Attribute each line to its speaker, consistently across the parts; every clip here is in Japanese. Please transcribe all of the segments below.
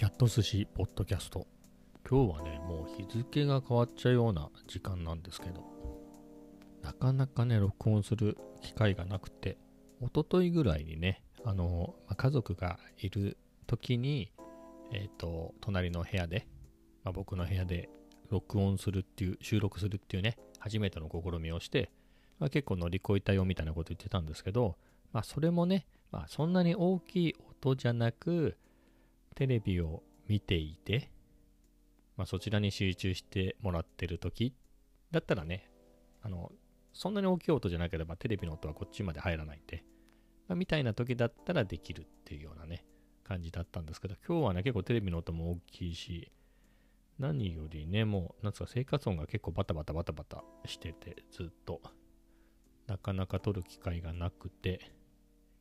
Speaker 1: キャット寿司ポッドキャスト。今日はねもう日付が変わっちゃうような時間なんですけどなかなかね録音する機会がなくて一昨日ぐらいにねあの、ま、家族がいる時にえっ、ー、と隣の部屋で、まあ、僕の部屋で録音するっていう収録するっていうね初めての試みをして、まあ、結構乗り越えたよみたいなこと言ってたんですけどまあそれもね、まあ、そんなに大きい音じゃなくテレビを見ていて、まあ、そちらに集中してもらってる時だったらね、あの、そんなに大きい音じゃなければテレビの音はこっちまで入らないんで、まあ、みたいな時だったらできるっていうようなね、感じだったんですけど、今日はね、結構テレビの音も大きいし、何よりね、もう、なんつうか生活音が結構バタバタバタバタしてて、ずっと、なかなか撮る機会がなくて、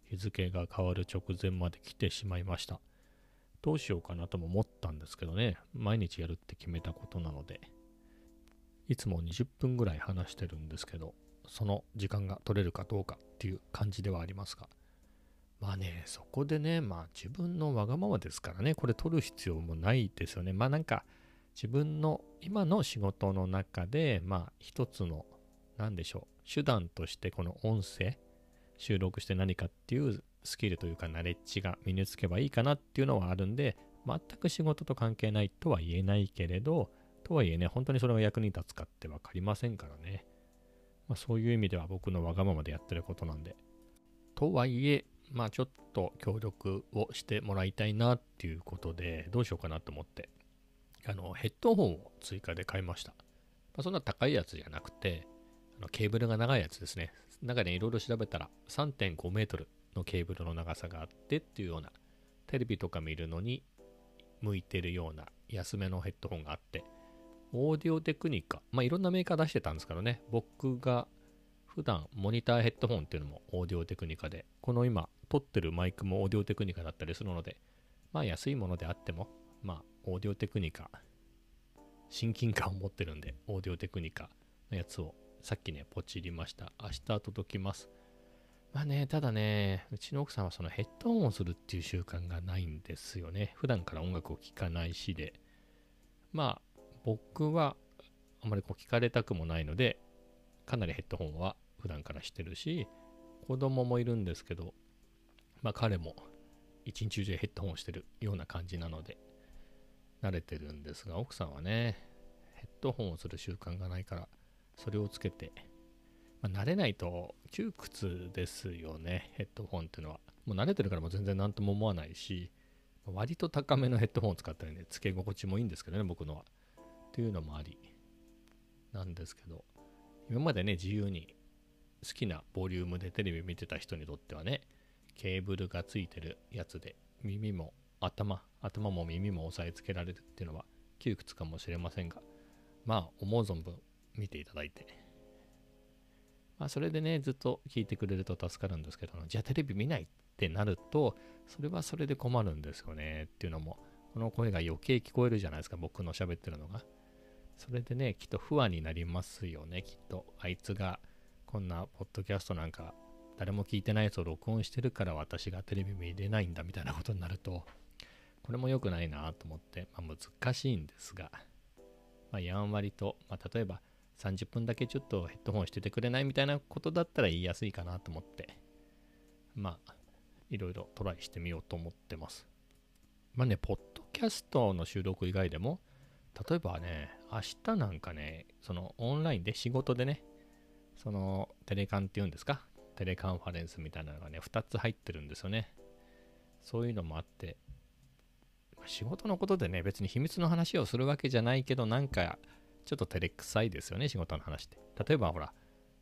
Speaker 1: 日付が変わる直前まで来てしまいました。どうしようかなとも思ったんですけどね、毎日やるって決めたことなので、いつも20分ぐらい話してるんですけど、その時間が取れるかどうかっていう感じではありますが、まあね、そこでね、まあ自分のわがままですからね、これ取る必要もないですよね。まあなんか、自分の今の仕事の中で、まあ一つの、何でしょう、手段としてこの音声、収録して何かっていうスキルというかナレッジが身につけばいいかなっていうのはあるんで、全く仕事と関係ないとは言えないけれど、とはいえね、本当にそれが役に立つかって分かりませんからね。まあ、そういう意味では僕のわがままでやってることなんで。とはいえ、まあちょっと協力をしてもらいたいなっていうことで、どうしようかなと思って、あの、ヘッドホンを追加で買いました。まあ、そんな高いやつじゃなくて、あのケーブルが長いやつですね。中でいろいろ調べたら3.5メートルのケーブルの長さがあってっていうようなテレビとか見るのに向いてるような安めのヘッドホンがあってオーディオテクニカまあいろんなメーカー出してたんですけどね僕が普段モニターヘッドホンっていうのもオーディオテクニカでこの今撮ってるマイクもオーディオテクニカだったりするのでまあ安いものであってもまあオーディオテクニカ親近感を持ってるんでオーディオテクニカのやつをさっきねポチりました。明日届きます。まあね、ただね、うちの奥さんはそのヘッドホンをするっていう習慣がないんですよね。普段から音楽を聴かないしで。まあ、僕はあまりこう聞かれたくもないので、かなりヘッドホンは普段からしてるし、子供もいるんですけど、まあ彼も一日中ヘッドホンしてるような感じなので、慣れてるんですが、奥さんはね、ヘッドホンをする習慣がないから、それをつけてまあ、慣れないと窮屈ですよね、ヘッドホンっていうのは。もう慣れてるからもう全然何とも思わないし、割と高めのヘッドホンを使ったりね、付け心地もいいんですけどね、僕のは。っていうのもあり、なんですけど、今までね、自由に好きなボリュームでテレビ見てた人にとってはね、ケーブルがついてるやつで、耳も頭、頭も耳も押さえつけられるっていうのは窮屈かもしれませんが、まあ、思う存分見ていただいて、まあ、それでね、ずっと聞いてくれると助かるんですけど、じゃあテレビ見ないってなると、それはそれで困るんですよねっていうのも、この声が余計聞こえるじゃないですか、僕の喋ってるのが。それでね、きっと不安になりますよね、きっと。あいつがこんなポッドキャストなんか誰も聞いてないやつを録音してるから私がテレビ見れないんだみたいなことになると、これも良くないなと思って、まあ、難しいんですが、まあ、やんわりと、まあ、例えば30分だけちょっとヘッドホンしててくれないみたいなことだったら言いやすいかなと思って、まあ、いろいろトライしてみようと思ってます。まあね、ポッドキャストの収録以外でも、例えばね、明日なんかね、そのオンラインで仕事でね、そのテレカンっていうんですか、テレカンファレンスみたいなのがね、2つ入ってるんですよね。そういうのもあって、仕事のことでね、別に秘密の話をするわけじゃないけど、なんかちょっと照れくさいですよね、仕事の話って。例えばほら、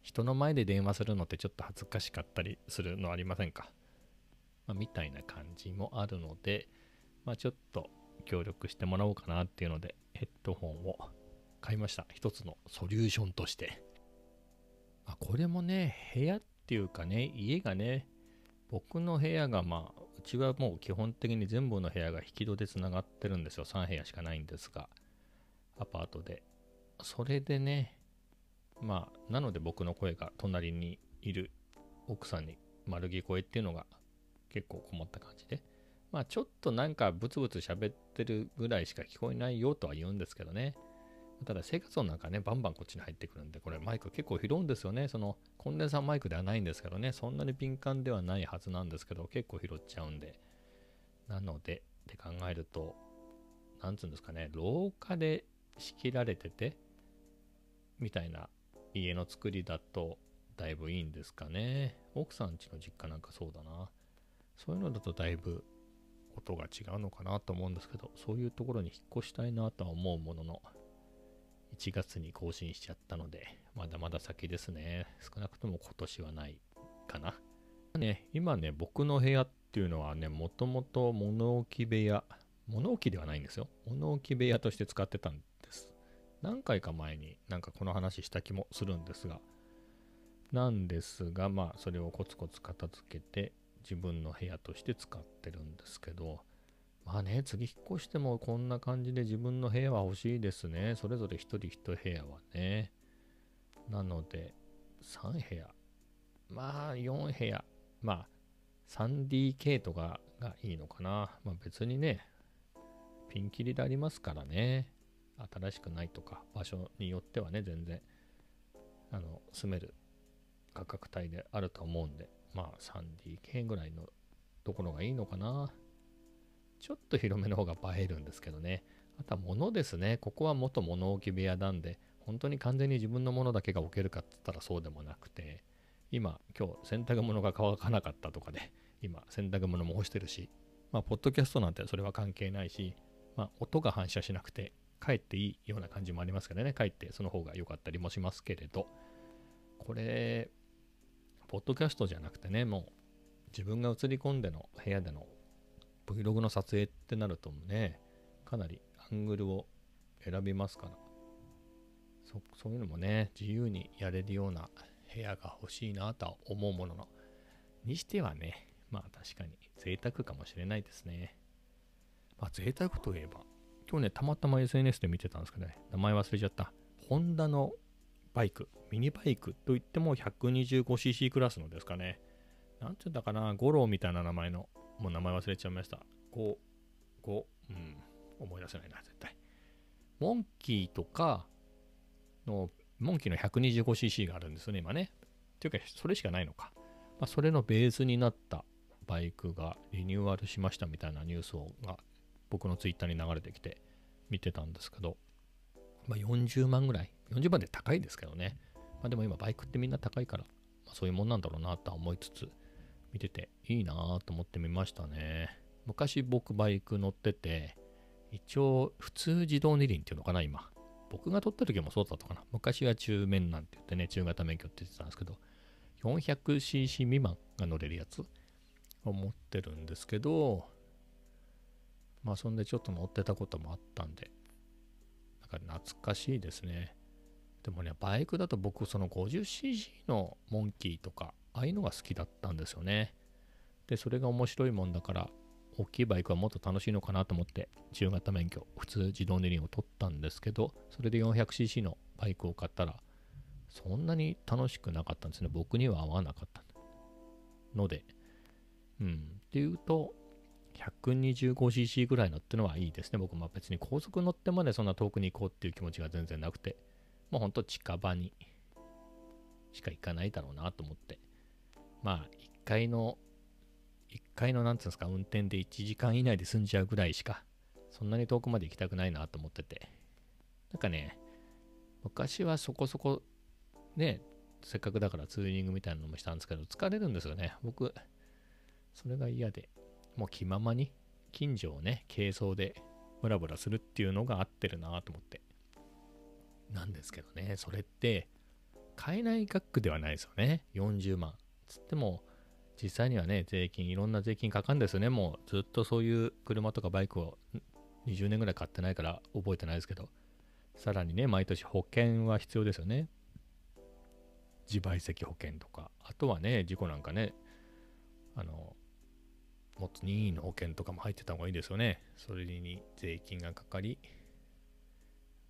Speaker 1: 人の前で電話するのってちょっと恥ずかしかったりするのありませんか、まあ、みたいな感じもあるので、まあ、ちょっと協力してもらおうかなっていうので、ヘッドホンを買いました。一つのソリューションとして。まあ、これもね、部屋っていうかね、家がね、僕の部屋がまあ、うちはもう基本的に全部の部屋が引き戸でつながってるんですよ。3部屋しかないんですが、アパートで。それでね、まあ、なので僕の声が隣にいる奥さんに丸聞こえっていうのが結構困った感じで、まあちょっとなんかブツブツ喋ってるぐらいしか聞こえないよとは言うんですけどね。ただ生活音なんかね、バンバンこっちに入ってくるんで、これマイク結構拾うんですよね。そのコンデンサーマイクではないんですけどね、そんなに敏感ではないはずなんですけど、結構拾っちゃうんで。なので、って考えると、なんつうんですかね、廊下で仕切られてて、みたいな家の作りだと、だいぶいいんですかね。奥さん家の実家なんかそうだな。そういうのだとだいぶ音が違うのかなと思うんですけど、そういうところに引っ越したいなとは思うものの、1月に更新しちゃったので、まだまだ先ですね。少なくとも今年はないかな。ね、今ね、僕の部屋っていうのはね、もともと物置部屋、物置ではないんですよ。物置部屋として使ってたんで。何回か前になんかこの話した気もするんですが、なんですが、まあ、それをコツコツ片付けて、自分の部屋として使ってるんですけど、まあね、次引っ越してもこんな感じで自分の部屋は欲しいですね。それぞれ一人一部屋はね。なので、3部屋。まあ、4部屋。まあ、3DK とかがいいのかな。まあ別にね、ピンキリでありますからね。新しくないとか、場所によってはね、全然、あの、住める価格帯であると思うんで、まあ 3DK ぐらいのところがいいのかな。ちょっと広めの方が映えるんですけどね。あとは物ですね。ここは元物置部屋なんで、本当に完全に自分のものだけが置けるかって言ったらそうでもなくて、今、今日洗濯物が乾かなかったとかで、今、洗濯物も干してるし、まあ、ポッドキャストなんてそれは関係ないし、まあ、音が反射しなくて、帰っていいような感じもありますからね。帰ってその方が良かったりもしますけれど、これ、ポッドキャストじゃなくてね、もう自分が映り込んでの部屋での Vlog の撮影ってなるとね、かなりアングルを選びますから、そそういうのもね、自由にやれるような部屋が欲しいなとは思うものの、にしてはね、まあ確かに贅沢かもしれないですね。まあ贅沢といえば、今日ね、たまたま SNS で見てたんですけどね、名前忘れちゃった。ホンダのバイク、ミニバイクといっても 125cc クラスのですかね。なんて言うんだかな、ゴローみたいな名前の、もう名前忘れちゃいました。5、5、うん、思い出せないな、絶対。モンキーとかの、モンキーの 125cc があるんですよね、今ね。っていうか、それしかないのか。まあ、それのベースになったバイクがリニューアルしましたみたいなニュースをが僕のツイッターに流れてきて見てたんですけど、まあ、40万ぐらい40万で高いですけどね。まあでも今バイクってみんな高いから、まあ、そういうもんなんだろうなと思いつつ、見てていいなと思ってみましたね。昔僕バイク乗ってて、一応普通自動二輪っていうのかな、今。僕が取った時もそうだったかな。昔は中面なんて言ってね、中型免許って言ってたんですけど、400cc 未満が乗れるやつを持ってるんですけど、まあそんでちょっと乗ってたこともあったんで、なんか懐かしいですね。でもね、バイクだと僕、その 50cc のモンキーとか、ああいうのが好きだったんですよね。で、それが面白いもんだから、大きいバイクはもっと楽しいのかなと思って、中型免許、普通自動二輪を取ったんですけど、それで 400cc のバイクを買ったら、そんなに楽しくなかったんですね。僕には合わなかったので、うん。っていうと、125cc ぐらいのってのはいいですね。僕も別に高速乗ってまでそんな遠くに行こうっていう気持ちが全然なくて、もうほんと近場にしか行かないだろうなと思って。まあ、1回の、1回のなんつうんですか、運転で1時間以内で済んじゃうぐらいしか、そんなに遠くまで行きたくないなと思ってて。なんかね、昔はそこそこ、ね、せっかくだからツーリングみたいなのもしたんですけど、疲れるんですよね。僕、それが嫌で、もう気ままに近所をね、軽装でブラブラするっていうのが合ってるなと思って。なんですけどね、それって買えない額ではないですよね。40万。つっても、実際にはね、税金、いろんな税金かかるんですよね。もうずっとそういう車とかバイクを20年ぐらい買ってないから覚えてないですけど、さらにね、毎年保険は必要ですよね。自賠責保険とか、あとはね、事故なんかね、あの、もっと任意の保険とかも入ってた方がいいですよね。それに税金がかかり、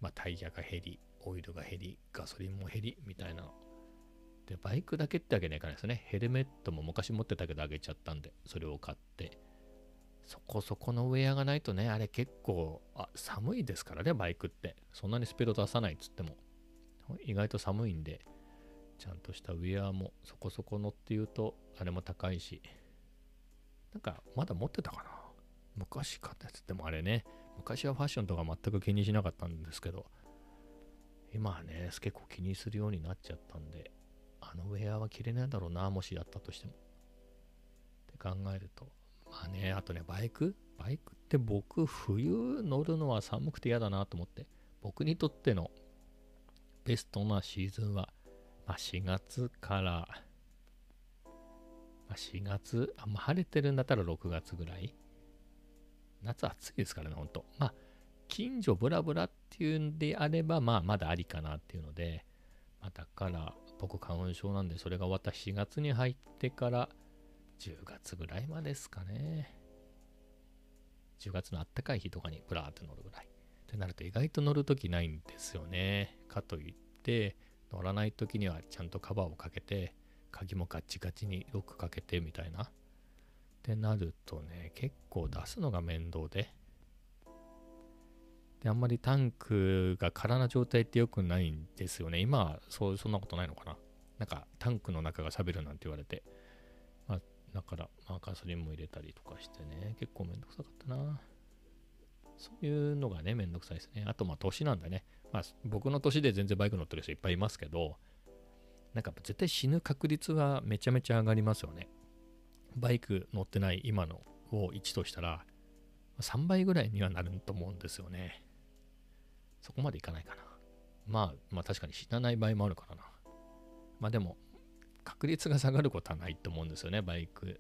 Speaker 1: まあ、タイヤが減り、オイルが減り、ガソリンも減り、みたいな。で、バイクだけってわけにはいかないですね。ヘルメットも昔持ってたけどあげちゃったんで、それを買って、そこそこのウェアがないとね、あれ結構あ寒いですからね、バイクって。そんなにスピード出さないっつっても。意外と寒いんで、ちゃんとしたウェアもそこそこのっていうと、あれも高いし。なんか、まだ持ってたかな？昔買ったやつ。でもあれね、昔はファッションとか全く気にしなかったんですけど、今はね、結構気にするようになっちゃったんで、あのウェアは着れないだろうな、もしやったとしても。って考えると、まあね、あとね、バイク？バイクって僕、冬乗るのは寒くて嫌だなと思って、僕にとってのベストなシーズンは、まあ、4月から、4月、あんま晴れてるんだったら6月ぐらい。夏暑いですからね、ほんと。まあ、近所ブラブラっていうんであれば、まあ、まだありかなっていうので、まあ、だから、僕、花粉症なんで、それが終わった4月に入ってから、10月ぐらいまでですかね。10月のあったかい日とかにブラーって乗るぐらい。ってなると意外と乗るときないんですよね。かといって、乗らないときにはちゃんとカバーをかけて、鍵もガッチガチにロックかけてみたいな。ってなるとね、結構出すのが面倒で。で、あんまりタンクが空な状態って良くないんですよね。今はそうそんなことないのかな。なんかタンクの中が錆びるなんて言われて。まだからマーカースリンも入れたりとかしてね、結構めんどくさかったな。そういうのがね、めんどくさいですね。あと、まあ、年なんだね。まあ、僕の年で全然バイク乗ってる人いっぱいいますけど、なんか絶対死ぬ確率はめちゃめちゃ上がりますよね。バイク乗ってない今のを1としたら、3倍ぐらいにはなると思うんですよね。そこまでいかないかな。まあ、まあ確かに死なない場合もあるからな。まあでも、確率が下がることはないと思うんですよね、バイク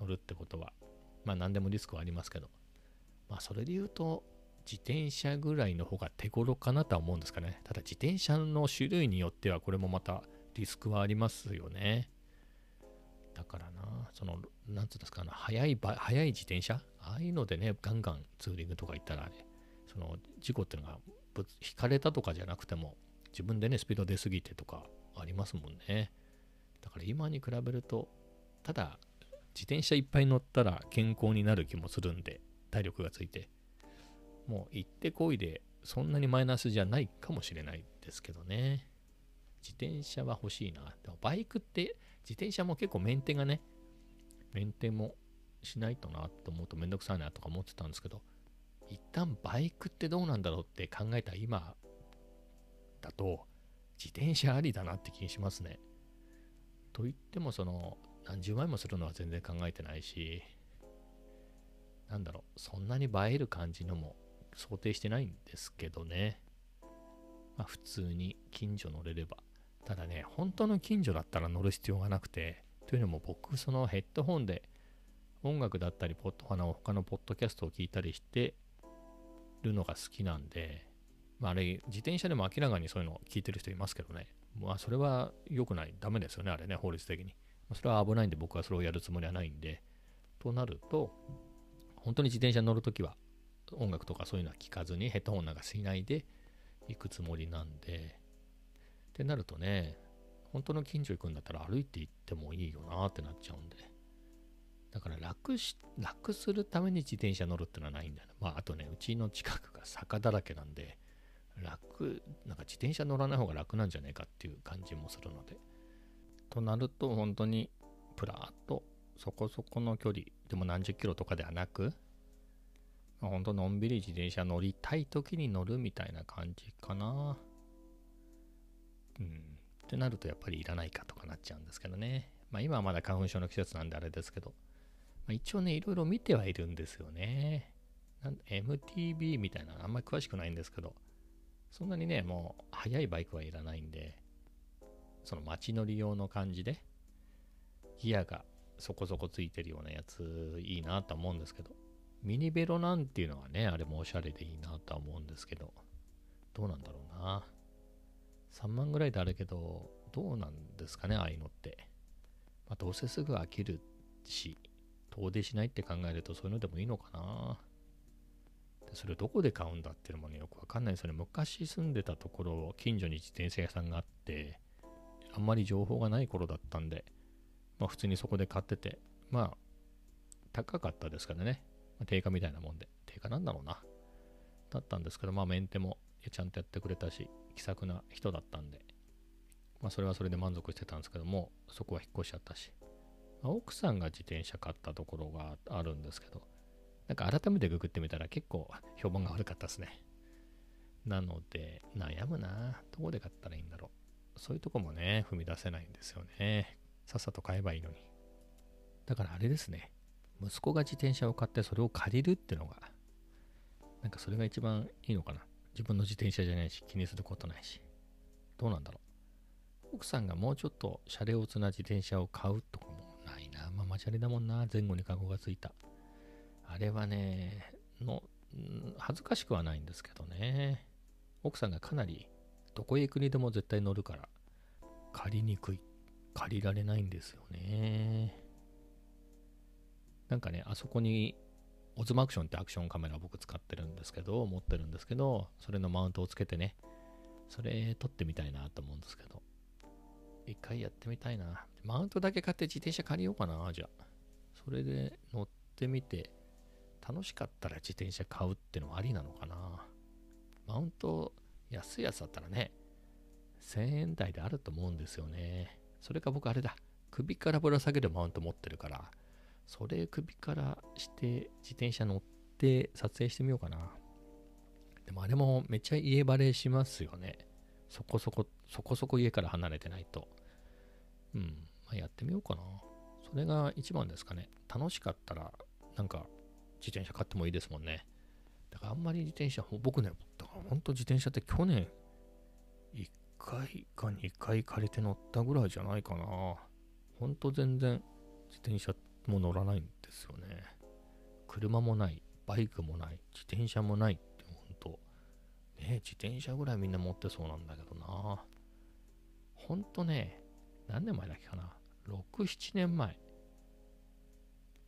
Speaker 1: 乗るってことは。まあ何でもリスクはありますけど。まあそれで言うと、自転車ぐらいの方が手頃かなとは思うんですかね。ただ自転車の種類によってはこれもまたリスクはありますよね。だからな、その、なんつうんですか、速い、速い自転車？ああいうのでね、ガンガンツーリングとか行ったらね、その事故っていうのが引かれたとかじゃなくても、自分でね、スピード出過ぎてとかありますもんね。だから今に比べると、ただ自転車いっぱい乗ったら健康になる気もするんで、体力がついて、もう行ってこいでそんなにマイナスじゃないかもしれないですけどね。自転車は欲しいな。でもバイクって自転車も結構メンテがね、メンテもしないとなって思うとめんどくさいなとか思ってたんですけど、一旦バイクってどうなんだろうって考えた今だと、自転車ありだなって気にしますね。と言ってもその何十万円もするのは全然考えてないしなんだろうそんなに映える感じのも想定してないんですけどねまあ普通に近所乗れればただね本当の近所だったら乗る必要がなくてというのも僕そのヘッドホンで音楽だったりポッドの他のポッドキャストを聞いたりしてるのが好きなんでまあ、あれ自転車でも明らかにそういうのを聞いてる人いますけどねまあ、それは良くない。ダメですよね、あれね、法律的に。それは危ないんで、僕はそれをやるつもりはないんで。となると、本当に自転車に乗るときは、音楽とかそういうのは聞かずに、ヘッドホンなんかしないで行くつもりなんで、ってなるとね、本当の近所行くんだったら歩いて行ってもいいよなってなっちゃうんで。だから楽し、楽するために自転車乗るってのはないんだよね。まあ、あとね、うちの近くが坂だらけなんで、楽、なんか自転車乗らない方が楽なんじゃないかっていう感じもするので。となると、本当にプラーっとそこそこの距離、でも何十キロとかではなく、ま、本当のんびり自転車乗りたい時に乗るみたいな感じかな。うん。ってなるとやっぱりいらないかとかなっちゃうんですけどね。まあ今はまだ花粉症の季節なんであれですけど、まあ、一応ね、いろいろ見てはいるんですよね。MTB みたいなあんまり詳しくないんですけど、そんなにね、もう速いバイクはいらないんで、その街乗り用の感じで、ギアがそこそこついてるようなやついいなと思うんですけど、ミニベロなんていうのはね、あれもおしゃれでいいなとは思うんですけど、どうなんだろうな。3万ぐらいであるけど、どうなんですかね、ああいうのって。まあ、どうせすぐ飽きるし、遠出しないって考えるとそういうのでもいいのかな。でそれをどこで買うんだっていうのもね、よくわかんないですよね。昔住んでたところ、近所に自転車屋さんがあって、あんまり情報がない頃だったんで、まあ普通にそこで買ってて、まあ、高かったですからね。あ、定価みたいなもんで、定価なんだろうな。だったんですけど、まあメンテもちゃんとやってくれたし、気さくな人だったんで、まあそれはそれで満足してたんですけども、そこは引っ越しちゃったし、まあ、奥さんが自転車買ったところがあるんですけど、なんか改めてググってみたら結構評判が悪かったですね。なので、悩むな。どこで買ったらいいんだろう。そういうとこもね、踏み出せないんですよね。さっさと買えばいいのに。だからあれですね。息子が自転車を買ってそれを借りるってのが、なんかそれが一番いいのかな。自分の自転車じゃないし、気にすることないし。どうなんだろう。奥さんがもうちょっとシャレオツな自転車を買うとかもないな。まあ、マチャリだもんな。前後にカゴがついた。あれはね、の、恥ずかしくはないんですけどね。奥さんがかなりどこへ行くにでも絶対乗るから借りにくい借りられないんですよねなんかねあそこにオズマアクションってアクションカメラ僕使ってるんですけど持ってるんですけどそれのマウントをつけてねそれ撮ってみたいなと思うんですけど。一回やってみたいな。マウントだけ買って自転車借りようかなじゃあ。それで乗ってみて楽しかったら自転車買うってのはありなのかな。マウント安いやつだったらね、1000円台であると思うんですよね。それか僕あれだ、首からぶら下げるマウント持ってるから、それ首からして自転車乗って撮影してみようかな。でもあれもめっちゃ家バレしますよね。そこそこ、そこそこ家から離れてないと。うん、まあ、やってみようかな。それが一番ですかね。楽しかったら、なんか自転車買ってもいいですもんね。だからあんまり自転車、僕ね、だから本当自転車って去年、1回か2回借りて乗ったぐらいじゃないかな。ほんと全然自転車っても乗らないんですよね。車もない、バイクもない、自転車もないってほんと。ね自転車ぐらいみんな持ってそうなんだけどな。ほんとね、何年前だっけかな。6、7年前、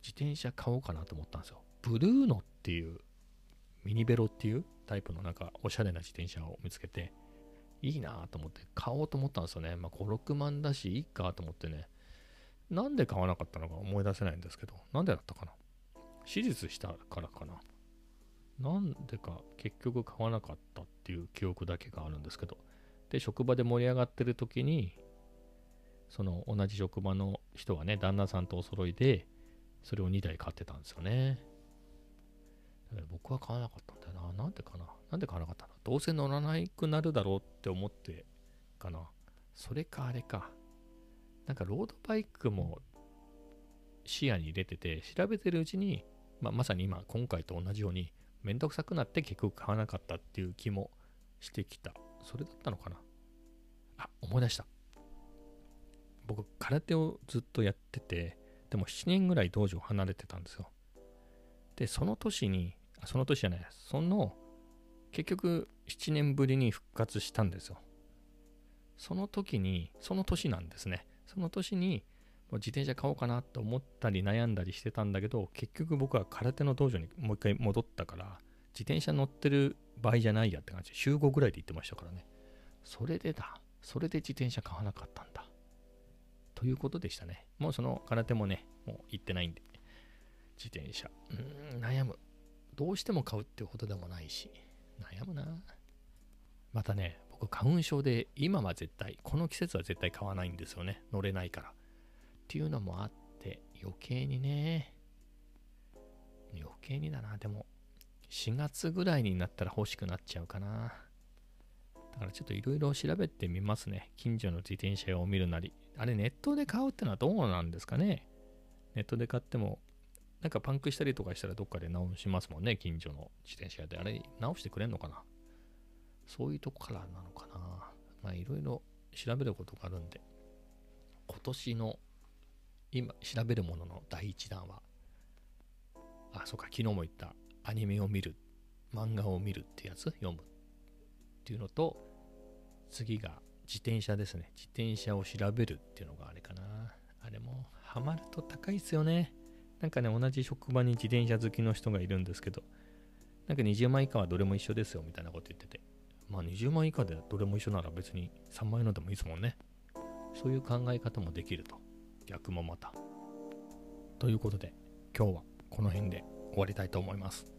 Speaker 1: 自転車買おうかなと思ったんですよ。ブルーノっていうミニベロっていうタイプのなんかおしゃれな自転車を見つけて、いいなと思って買おうと思ったんですよね。まあ5、6万だし、いいかと思ってね。なんで買わなかったのか思い出せないんですけど、なんでだったかな？手術したからかな？なんでか結局買わなかったっていう記憶だけがあるんですけど。で、職場で盛り上がってる時に、その同じ職場の人がね、旦那さんとお揃いで、それを2台買ってたんですよね。僕は買わなかったんだよな。なんでかな？なんで買わなかったの？どうせ乗らなくなるだろうって思ってかな。それかあれか。なんかロードバイクも視野に入れてて、調べてるうちに、まあ、まさに今、今回と同じように、めんどくさくなって結局買わなかったっていう気もしてきた。それだったのかな？あ、思い出した。僕、空手をずっとやってて、でも7年ぐらい道場離れてたんですよ。で、その年に、その年じゃない、その、結局7年ぶりに復活したんですよ。その時に、その年なんですね。その年に、自転車買おうかなと思ったり悩んだりしてたんだけど、結局僕は空手の道場にもう一回戻ったから、自転車乗ってる場合じゃないやって感じ。週5ぐらいで行ってましたからね。それでだ。それで自転車買わなかったんだ。ということでしたね。もうその空手もね、もう行ってないんで。自転車。うん、悩む。どうしても買うっていうことでもないし、悩むな。またね、僕、花粉症で、今は絶対、この季節は絶対買わないんですよね。乗れないから。っていうのもあって、余計にね、余計にだな。でも、4月ぐらいになったら欲しくなっちゃうかな。だからちょっといろいろ調べてみますね。近所の自転車屋を見るなり。あれ、ネットで買うってのはどうなんですかね。ネットで買ってもなんかパンクしたりとかしたらどっかで直しますもんね、近所の自転車屋で。あれ、直してくれんのかなそういうとこからなのかなまあ、いろいろ調べることがあるんで、今年の今調べるものの第1弾は、あ、そうか、昨日も言ったアニメを見る、漫画を見るってやつ？読むっていうのと、次が自転車ですね。自転車を調べるっていうのがあれかな。あれもハマると高いっすよね。なんかね、同じ職場に自転車好きの人がいるんですけど、なんか20万以下はどれも一緒ですよみたいなこと言ってて、まあ20万以下でどれも一緒なら別に3万円のでもいいですもんね。そういう考え方もできると。逆もまた。ということで、今日はこの辺で終わりたいと思います